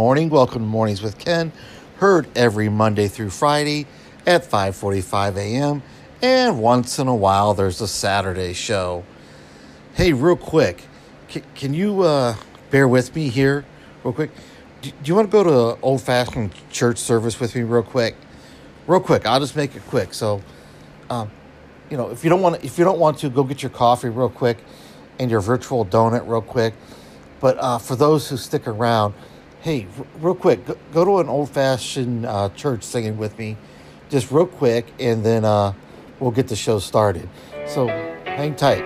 Morning. Welcome to Mornings with Ken. Heard every Monday through Friday at 5:45 a.m. and once in a while there's a Saturday show. Hey, real quick, can, can you uh, bear with me here, real quick? Do, do you want to go to an old-fashioned church service with me, real quick? Real quick. I'll just make it quick. So, um, you know, if you don't want, if you don't want to, go get your coffee real quick and your virtual donut real quick but uh, for those who stick around, hey, r- real quick, go, go to an old fashioned uh, church singing with me, just real quick, and then uh, we'll get the show started. So hang tight.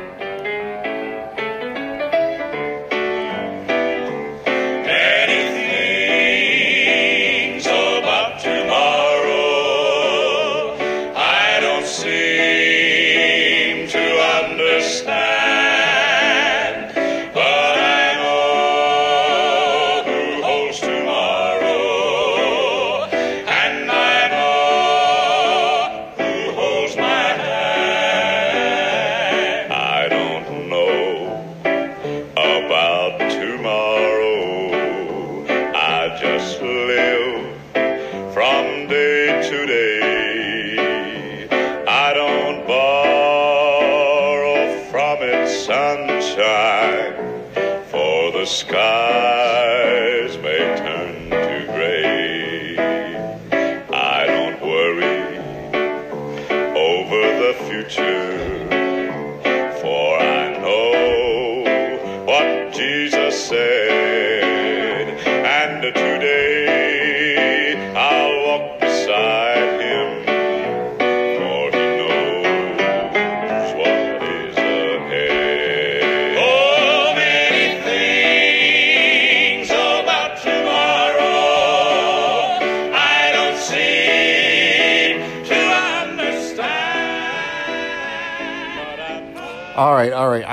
Sunshine, for the skies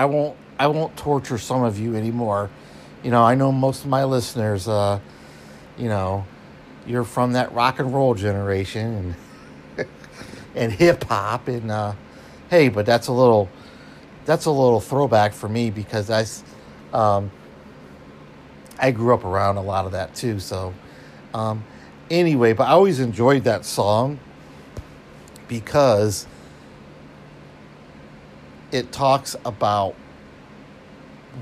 I won't. I won't torture some of you anymore. You know, I know most of my listeners. Uh, you know, you're from that rock and roll generation and and hip hop and uh, hey, but that's a little that's a little throwback for me because I um, I grew up around a lot of that too. So um, anyway, but I always enjoyed that song because it talks about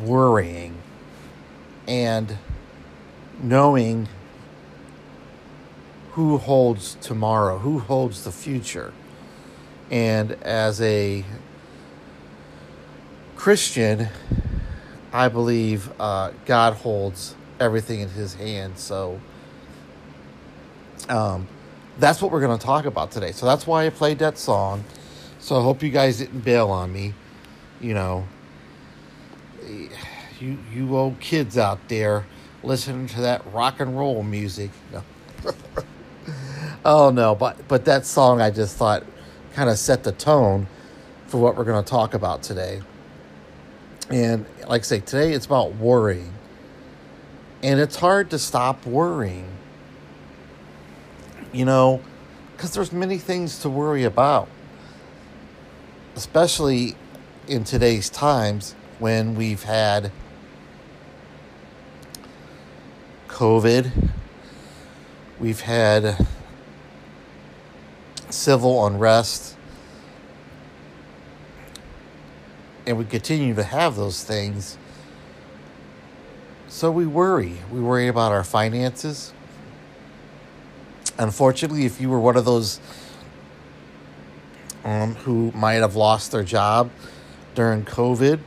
worrying and knowing who holds tomorrow, who holds the future. And as a Christian, I believe uh, God holds everything in His hands. So um, that's what we're going to talk about today. So that's why I played that song. So I hope you guys didn't bail on me. You know, you you old kids out there listening to that rock and roll music. No. oh no, but but that song I just thought kind of set the tone for what we're going to talk about today. And like I say, today it's about worrying. And it's hard to stop worrying. You know, because there's many things to worry about. Especially in today's times when we've had COVID, we've had civil unrest, and we continue to have those things. So we worry. We worry about our finances. Unfortunately, if you were one of those um, who might have lost their job during COVID,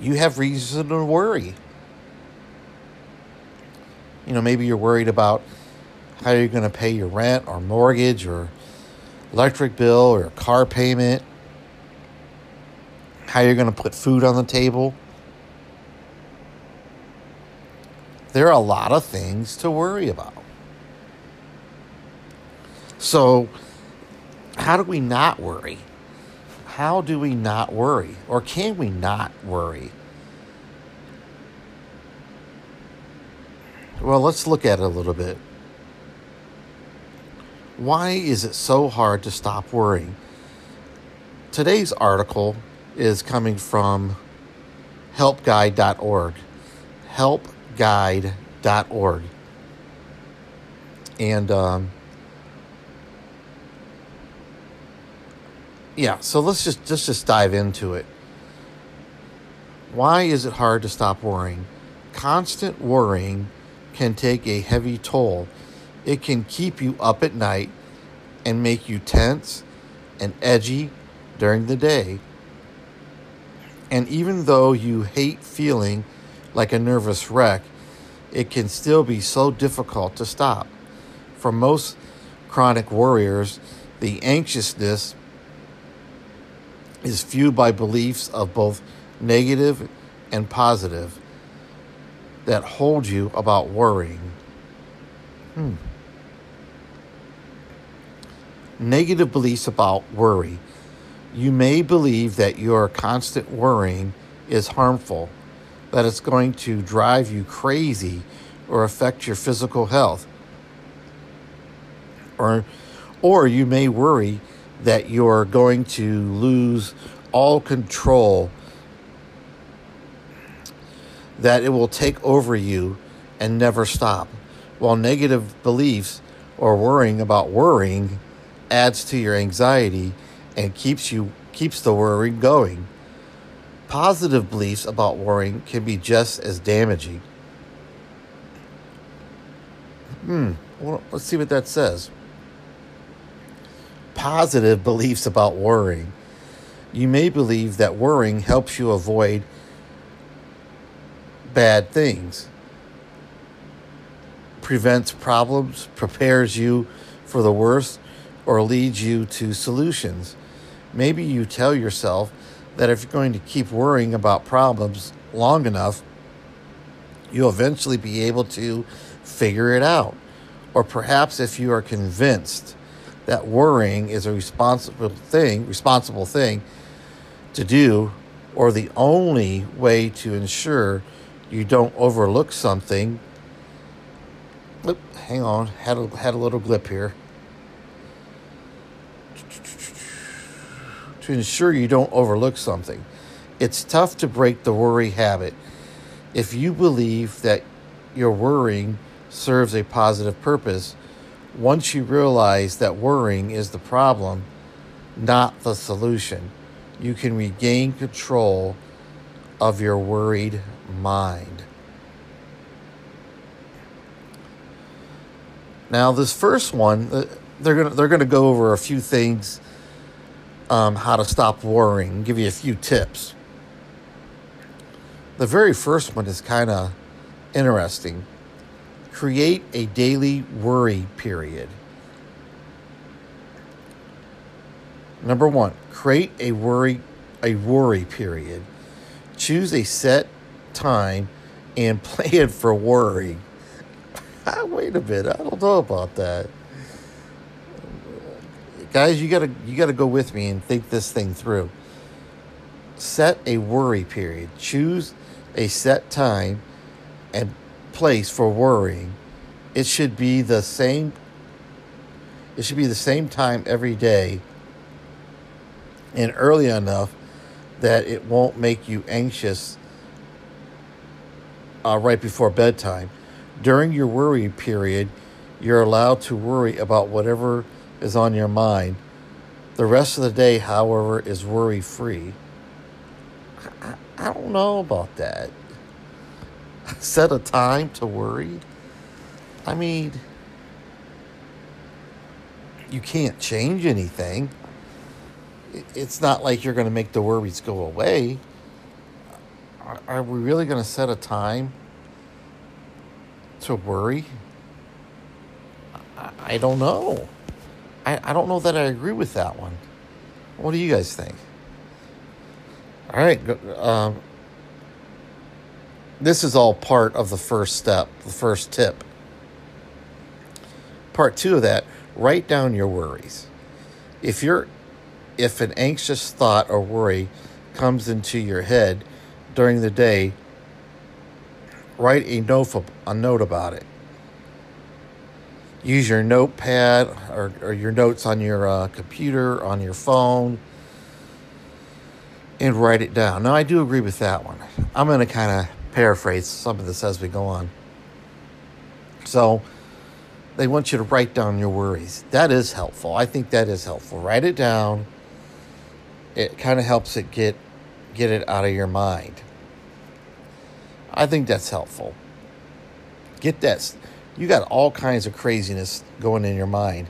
you have reason to worry. You know, maybe you're worried about how you're going to pay your rent or mortgage or electric bill or car payment, how you're going to put food on the table. There are a lot of things to worry about. So, how do we not worry? How do we not worry? Or can we not worry? Well, let's look at it a little bit. Why is it so hard to stop worrying? Today's article is coming from helpguide.org. helpguide.org. And um, yeah, so let's just let's just dive into it. Why is it hard to stop worrying? Constant worrying can take a heavy toll. It can keep you up at night and make you tense and edgy during the day. And even though you hate feeling like a nervous wreck, it can still be so difficult to stop. For most chronic worriers, the anxiousness is fueled by beliefs of both negative and positive that hold you about worrying. Hmm. Negative beliefs about worry. You may believe that your constant worrying is harmful, that it's going to drive you crazy or affect your physical health. Or, or you may worry that you're going to lose all control that it will take over you and never stop. While negative beliefs or worrying about worrying adds to your anxiety and keeps you keeps the worry going. Positive beliefs about worrying can be just as damaging. Hmm, well, let's see what that says. Positive beliefs about worrying. You may believe that worrying helps you avoid bad things, prevents problems, prepares you for the worst, or leads you to solutions. Maybe you tell yourself that if you're going to keep worrying about problems long enough, you'll eventually be able to figure it out. Or perhaps if you are convinced that worrying is a responsible thing, responsible thing to do, or the only way to ensure you don't overlook something. Oop, hang on, had a, had a little glip here. To ensure you don't overlook something. It's tough to break the worry habit. If you believe that your worrying serves a positive purpose, once you realize that worrying is the problem, not the solution, you can regain control of your worried mind. Now, this first one, uh, they're gonna they're gonna go over a few things, um, how to stop worrying, give you a few tips. The very first one is kind of interesting. Create a daily worry period. Number one, create a worry a worry period. Choose a set time and plan for worry. Ah, wait a minute, I don't know about that. Guys, you gotta you gotta go with me and think this thing through. Set a worry period. Choose a set time and place for worrying. It should be the same it should be the same time every day and early enough that it won't make you anxious uh, right before bedtime. During your worry period, you're allowed to worry about whatever is on your mind. The rest of the day, however, is worry free. I, I don't know about that. Set a time to worry. I mean, you can't change anything it's not like you're going to make the worries go away. Are we really going to set a time to worry? I don't know. I, I don't know that I agree with that one. What do you guys think? All right. Um, this is all part of the first step, the first tip. Part two of that, write down your worries. If you're if an anxious thought or worry comes into your head during the day, write a note, a note about it. Use your notepad or, or your notes on your uh, computer, on your phone, and write it down. Now, I do agree with that one. I'm going to kind of paraphrase some of this as we go on. So they want you to write down your worries. That is helpful. I think that is helpful. Write it down. It kind of helps it get get it out of your mind. I think that's helpful. Get that. You got all kinds of craziness going in your mind.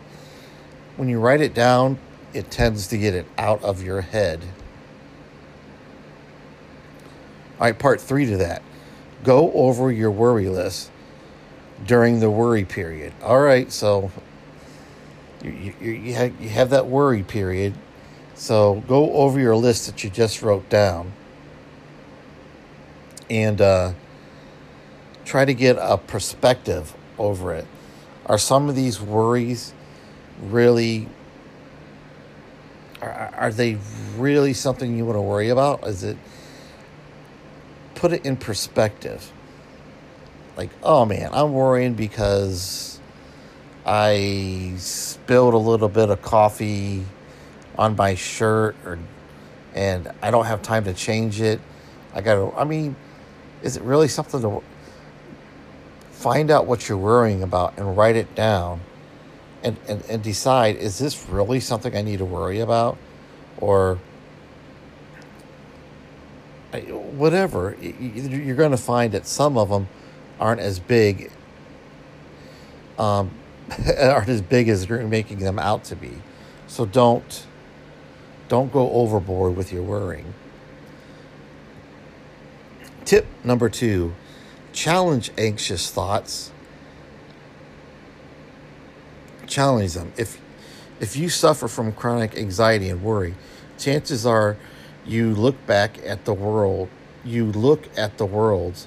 When you write it down, it tends to get it out of your head. All right, part three to that. Go over your worry list during the worry period. All right, so you, you, you, have, you have that worry period. So go over your list that you just wrote down and uh, try to get a perspective over it. Are some of these worries really are, are they really something you want to worry about? Is it put it in perspective? Like, oh man, I'm worrying because I spilled a little bit of coffee on my shirt or and I don't have time to change it. I got to I mean, is it really something to find out what you're worrying about and write it down and, and, and decide is this really something I need to worry about or whatever you're going to find that some of them aren't as big um, aren't as big as you're making them out to be. So don't don't go overboard with your worrying. Tip number two challenge anxious thoughts. Challenge them. If if you suffer from chronic anxiety and worry chances are you look back at the world you look at the world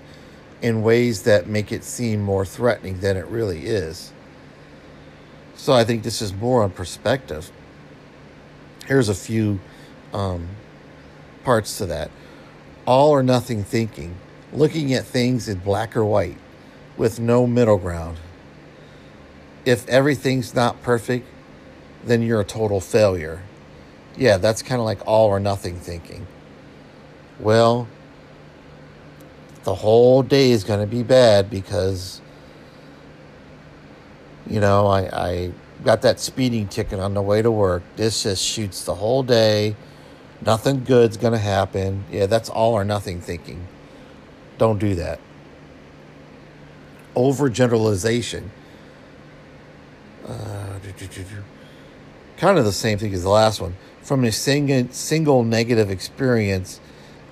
in ways that make it seem more threatening than it really is so i think this is more on perspective here's a few um, parts to that all or nothing thinking looking at things in black or white with no middle ground. If everything's not perfect, then you're a total failure. Yeah, that's kind of like all or nothing thinking. Well, the whole day is going to be bad because, you know, I, I got that speeding ticket on the way to work. This just shoots the whole day. Nothing good's going to happen. Yeah, that's all or nothing thinking. Don't do that. Overgeneralization. Uh, kind of the same thing as the last one. From a single, single negative experience,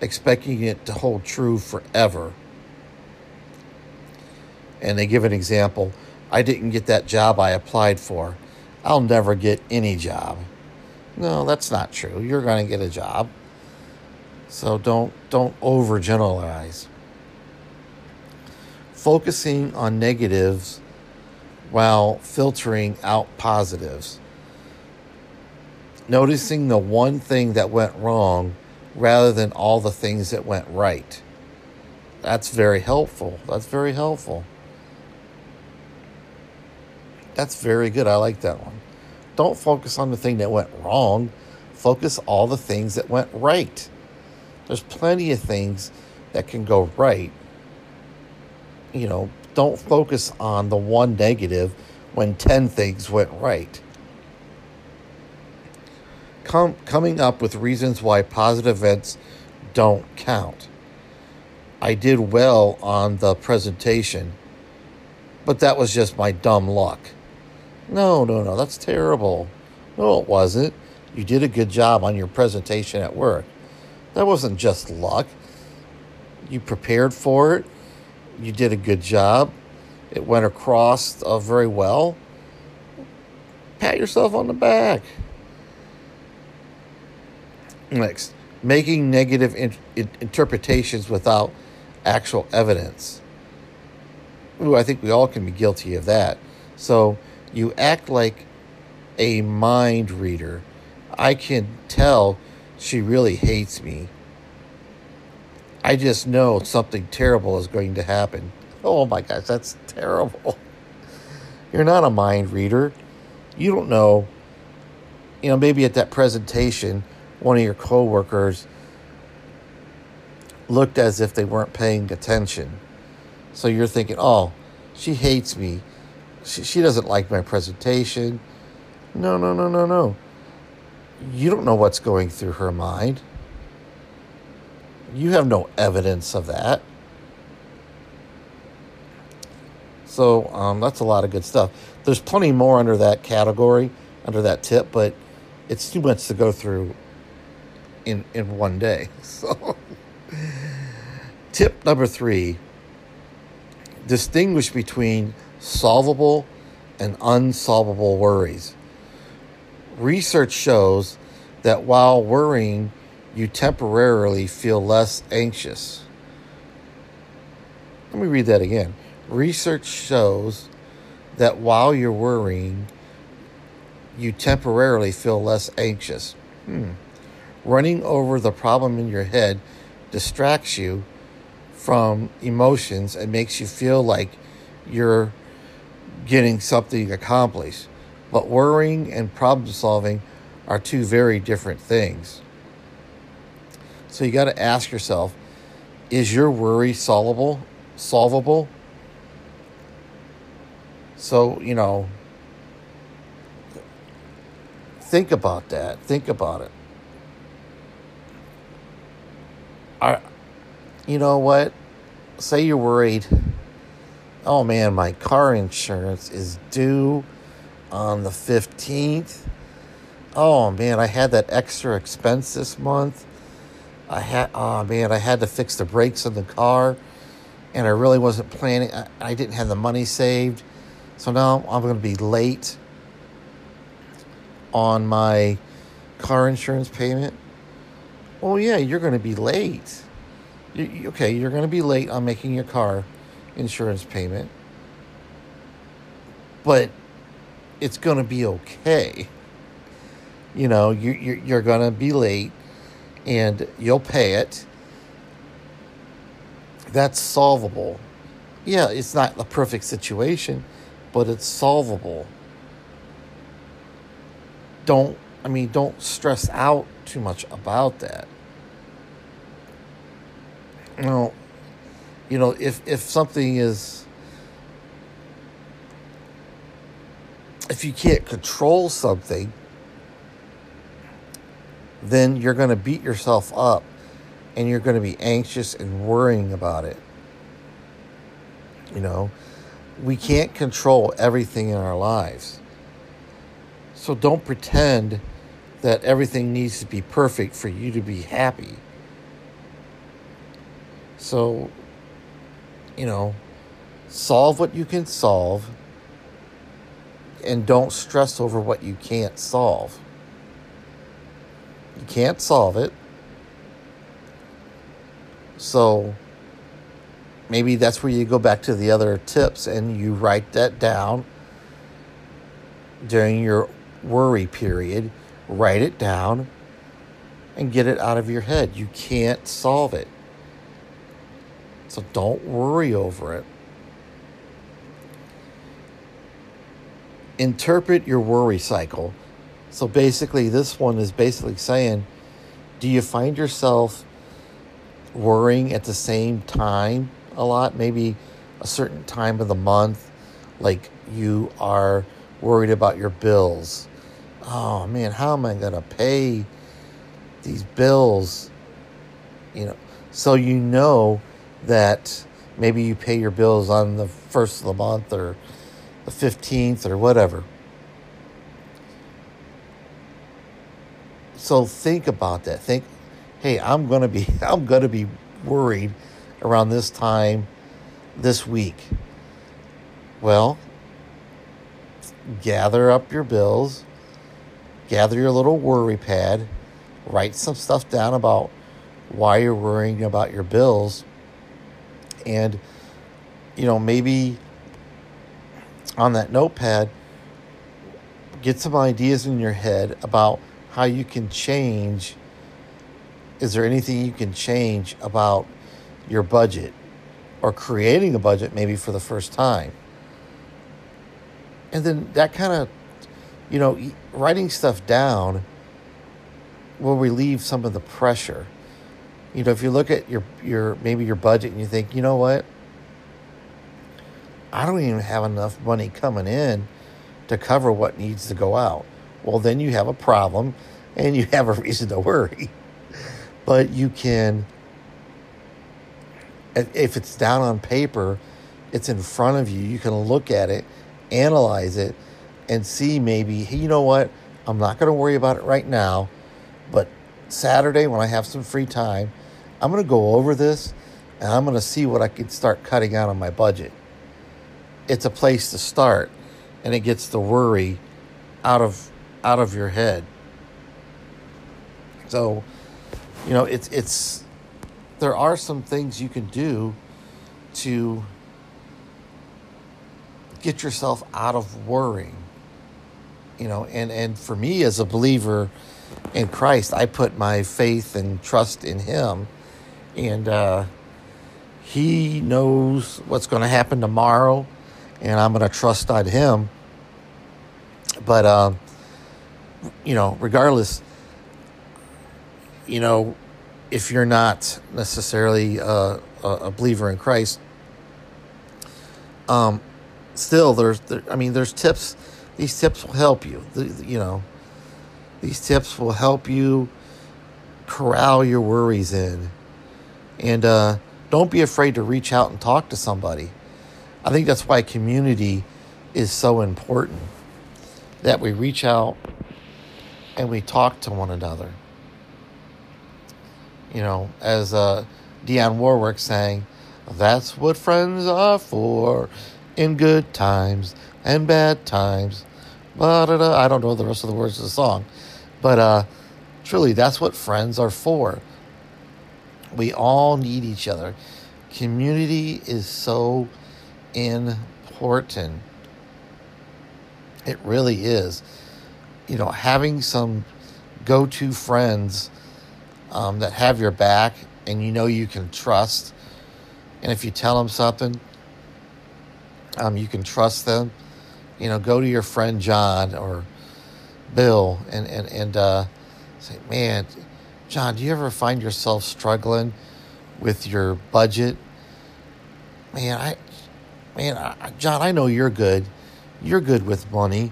expecting it to hold true forever. And they give an example I didn't get that job I applied for. I'll never get any job. No, that's not true. You're going to get a job. So don't don't overgeneralize focusing on negatives while filtering out positives. Noticing the one thing that went wrong rather than all the things that went right. That's very helpful. That's very helpful. That's very good. I like that one. Don't focus on the thing that went wrong. Focus all the things that went right. There's plenty of things that can go right you know, don't focus on the one negative when 10 things went right. Com- coming up with reasons why positive events don't count. I did well on the presentation, but that was just my dumb luck. No, no, no, that's terrible. No, it wasn't. You did a good job on your presentation at work. That wasn't just luck. You prepared for it you did a good job. It went across uh, very well. Pat yourself on the back. Next, making negative in- in- interpretations without actual evidence. Ooh, I think we all can be guilty of that. So you act like a mind reader. I can tell she really hates me I just know something terrible is going to happen. Oh my gosh, that's terrible. You're not a mind reader. You don't know. You know, maybe at that presentation, one of your coworkers looked as if they weren't paying attention. So you're thinking, oh, she hates me. She, she doesn't like my presentation. No, no, no, no, no. You don't know what's going through her mind. You have no evidence of that. So um, that's a lot of good stuff. There's plenty more under that category, under that tip, but it's too much to go through in in one day. So tip number three: distinguish between solvable and unsolvable worries. Research shows that while worrying, you temporarily feel less anxious. Let me read that again. Research shows that while you're worrying, you temporarily feel less anxious. Hmm. Running over the problem in your head distracts you from emotions and makes you feel like you're getting something accomplished. But worrying and problem solving are two very different things. So you got to ask yourself is your worry solvable? Solvable? So, you know, think about that. Think about it. Are, you know what? Say you're worried. Oh man, my car insurance is due on the 15th. Oh man, I had that extra expense this month. I had, oh man, I had to fix the brakes on the car and I really wasn't planning. I, I didn't have the money saved. So now I'm going to be late on my car insurance payment. Oh, yeah, you're going to be late. You- okay, you're going to be late on making your car insurance payment. But it's going to be okay. You know, you, you're, you're going to be late and you'll pay it. That's solvable. Yeah, it's not a perfect situation, but it's solvable. Don't, I mean, don't stress out too much about that. Know, you know, if if something is if you can't control something, then you're going to beat yourself up and you're going to be anxious and worrying about it. You know, we can't control everything in our lives. So don't pretend that everything needs to be perfect for you to be happy. So, you know, solve what you can solve and don't stress over what you can't solve. You can't solve it. So maybe that's where you go back to the other tips and you write that down during your worry period. Write it down and get it out of your head. You can't solve it. So don't worry over it. Interpret your worry cycle. So basically, this one is basically saying do you find yourself worrying at the same time a lot? Maybe a certain time of the month, like you are worried about your bills. Oh man, how am I going to pay these bills? You know, so you know that maybe you pay your bills on the first of the month or the 15th or whatever. So think about that. Think, hey, I'm gonna be I'm gonna be worried around this time this week. Well, gather up your bills, gather your little worry pad, write some stuff down about why you're worrying about your bills, and you know, maybe on that notepad, get some ideas in your head about how you can change. Is there anything you can change about your budget or creating a budget maybe for the first time? And then that kind of, you know, writing stuff down will relieve some of the pressure. You know, if you look at your your maybe your budget and you think, you know what, I don't even have enough money coming in to cover what needs to go out. Well, then you have a problem, and you have a reason to worry. But you can, if it's down on paper, it's in front of you. You can look at it, analyze it, and see maybe, hey, you know what? I'm not going to worry about it right now, but Saturday when I have some free time, I'm going to go over this and I'm going to see what I can start cutting out on my budget. It's a place to start and it gets the worry out of out of your head. So, you know, it's it's there are some things you can do to get yourself out of worrying. You know, and and for me as a believer in Christ, I put my faith and trust in him and uh, he knows what's going to happen tomorrow and I'm going to trust on him. But uh, you know, regardless, you know, if you're not necessarily uh, a, a believer in Christ, um, still there's, there, I mean, there's tips. These tips will help you. You know, these tips will help you corral your worries in, and uh, don't be afraid to reach out and talk to somebody. I think that's why community is so important. That we reach out and we talk to one another. You know, as uh, Dionne Warwick sang, that's what friends are for in good times and bad times. I don't know the rest of the words of the song, but uh, truly, that's what friends are for. We all need each other. Community is so important. It really is you know, having some go to friends um, that have your back and you know you can trust. And if you tell them something, um, you can trust them. You know, go to your friend John or Bill and, and, and uh, say, man, John, do you ever find yourself struggling with your budget? Man, I, man, I, John, I know you're good. You're good with money.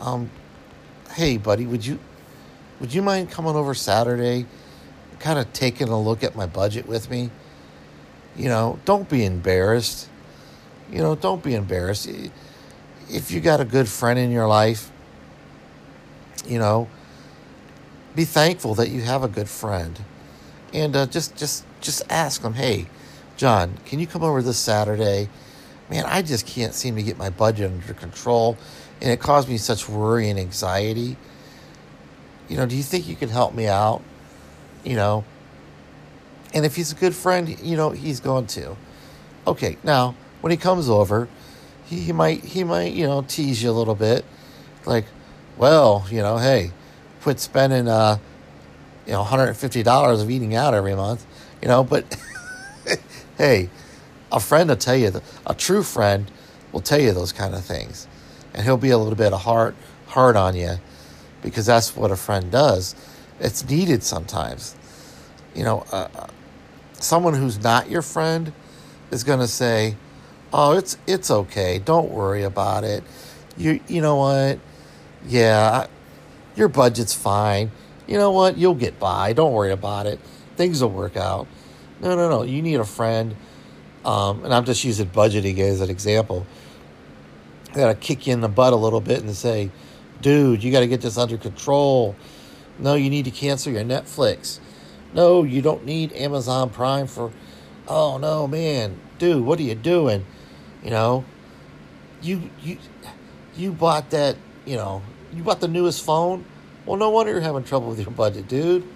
Um, hey, buddy, would you would you mind coming over Saturday, kind of taking a look at my budget with me? You know, don't be embarrassed. You know, don't be embarrassed. If you got a good friend in your life, you know, be thankful that you have a good friend, and uh, just just just ask them, hey, John, can you come over this Saturday? Man, I just can't seem to get my budget under control and it caused me such worry and anxiety. You know, do you think you can help me out? You know, and if he's a good friend, you know, he's going to. Okay, now when he comes over, he, he might he might you know tease you a little bit, like, well, you know, hey, quit spending uh, you know, hundred and fifty dollars of eating out every month, you know, but hey, a friend will tell you, a true friend will tell you those kind of things and he'll be a little bit hard hard on you because that's what a friend does. It's needed sometimes. You know, uh, uh someone who's not your friend is going to say, "Oh, it's it's okay. Don't worry about it. You you know what? Yeah, your budget's fine. You know what? You'll get by. Don't worry about it. Things will work out." No, no, no. You need a friend. Um, and I'm just using budgeting as an example got to kick you in the butt a little bit and say, dude, you got to get this under control. No, you need to cancel your Netflix. No, you don't need Amazon Prime for. Oh no, man, dude, what are you doing? You know, you you you bought that. You know, you bought the newest phone. Well, no wonder you're having trouble with your budget, dude.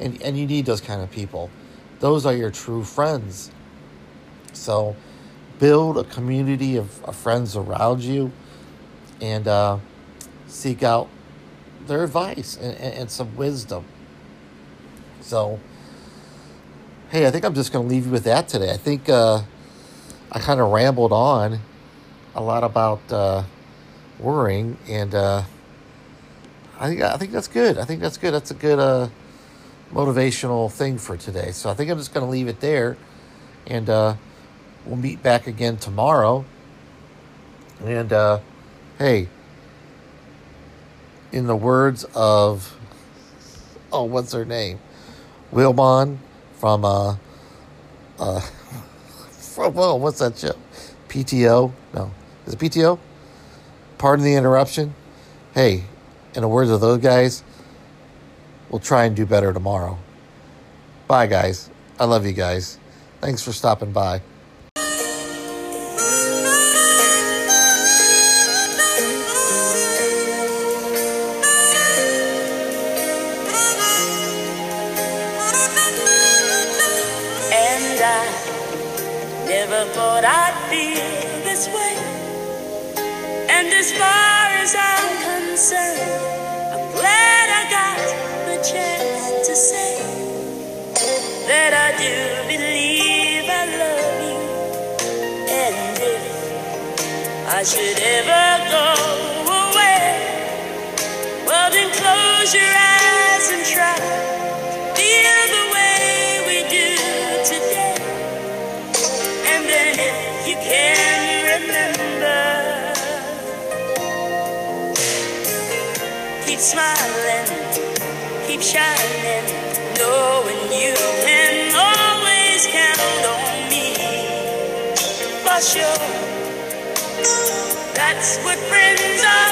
And and you need those kind of people. Those are your true friends. So build a community of, of friends around you and uh, seek out their advice and, and, and, some wisdom. So, hey, I think I'm just going to leave you with that today. I think uh, I kind of rambled on a lot about uh, worrying, and uh, I think I think that's good. I think that's good. That's a good uh, motivational thing for today. So I think I'm just going to leave it there. And uh, we'll meet back again tomorrow. And uh, hey, in the words of, oh, what's her name? Wilbon from, uh, uh, from, oh, what's that show? PTO? No. Is it PTO? Pardon the interruption. Hey, in the words of those guys, we'll try and do better tomorrow. Bye, guys. I love you guys. Thanks for stopping by. You can remember, keep smiling, keep shining, knowing you can always count on me. For sure, that's what friends are.